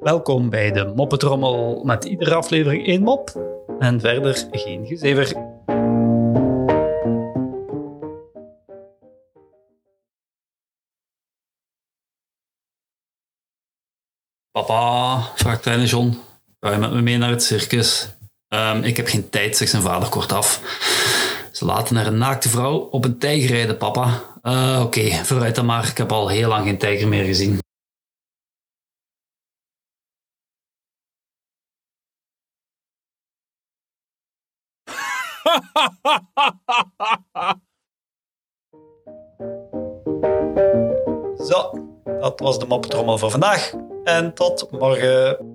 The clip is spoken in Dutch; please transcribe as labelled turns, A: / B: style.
A: Welkom bij de Moppetrommel met iedere aflevering één mop en verder geen gezever. Papa, vraagt kleine John, ga je met me mee naar het circus? Ehm, ik heb geen tijd, zegt zijn vader kortaf. Ze laten naar een naakte vrouw op een tijger rijden, papa. Eh, Oké, vooruit dan maar. Ik heb al heel lang geen tijger meer gezien. Zo, dat was de moppetrommel voor vandaag. En tot morgen.